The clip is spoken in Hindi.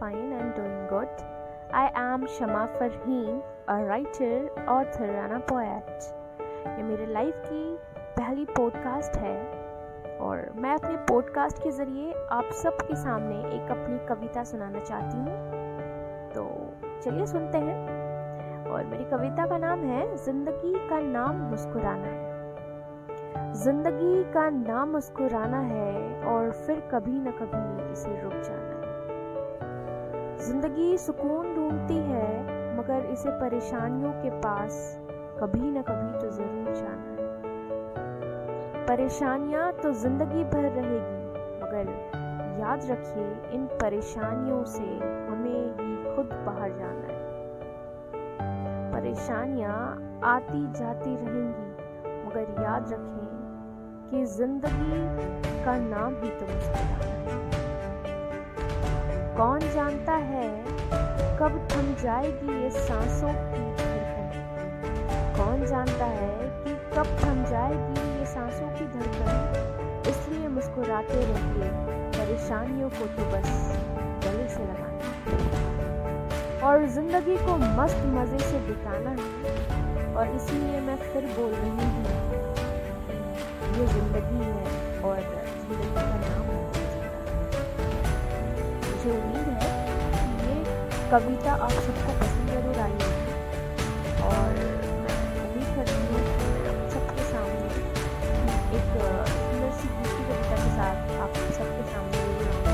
fine and doing good. I am Shama Farheen, a writer, author and a poet. ये मेरे लाइफ की पहली पॉडकास्ट है। और मैं अपने पॉडकास्ट के ज़रिए आप सबके सामने एक अपनी कविता सुनाना चाहती हूँ। तो चलिए सुनते हैं। और मेरी कविता का नाम है ज़िंदगी का नाम मुस्कुराना है। ज़िंदगी का नाम मुस्कुराना है और फिर कभी न कभी इसे रुक जाना है। ज़िंदगी सुकून ढूंढती है, मगर इसे परेशानियों के पास कभी न कभी तो ज़रूर जाना है। परेशानियाँ तो ज़िंदगी भर रहेगी, मगर याद रखिए, इन परेशानियों से हमें ही खुद बाहर जाना है। परेशानियाँ आती जाती रहेंगी मगर याद रखें कि ज़िंदगी का नाम ही तो कौन जानता है कब थम जाएगी ये सांसों की धड़कन? कौन जानता है कि कब थम जाएगी ये सांसों की धड़कन? इसलिए मुस्कुराते रहिए, परेशानियों को तो बस गले से लगाना और ज़िंदगी को मस्त मज़े से बिताना है। और इसलिए मैं फिर बोल रही हूँ ये ज़िंदगी है और ज़िंदगी का नाम है। मुझे उम्मीद है कि ये कविता आप सबको पसंद ज़रूर आई होगी। और उम्मीद करती हूँ सबके सामने एक सुंदर सी दूसरी कविता के साथ आप सबके सामने ज़रूर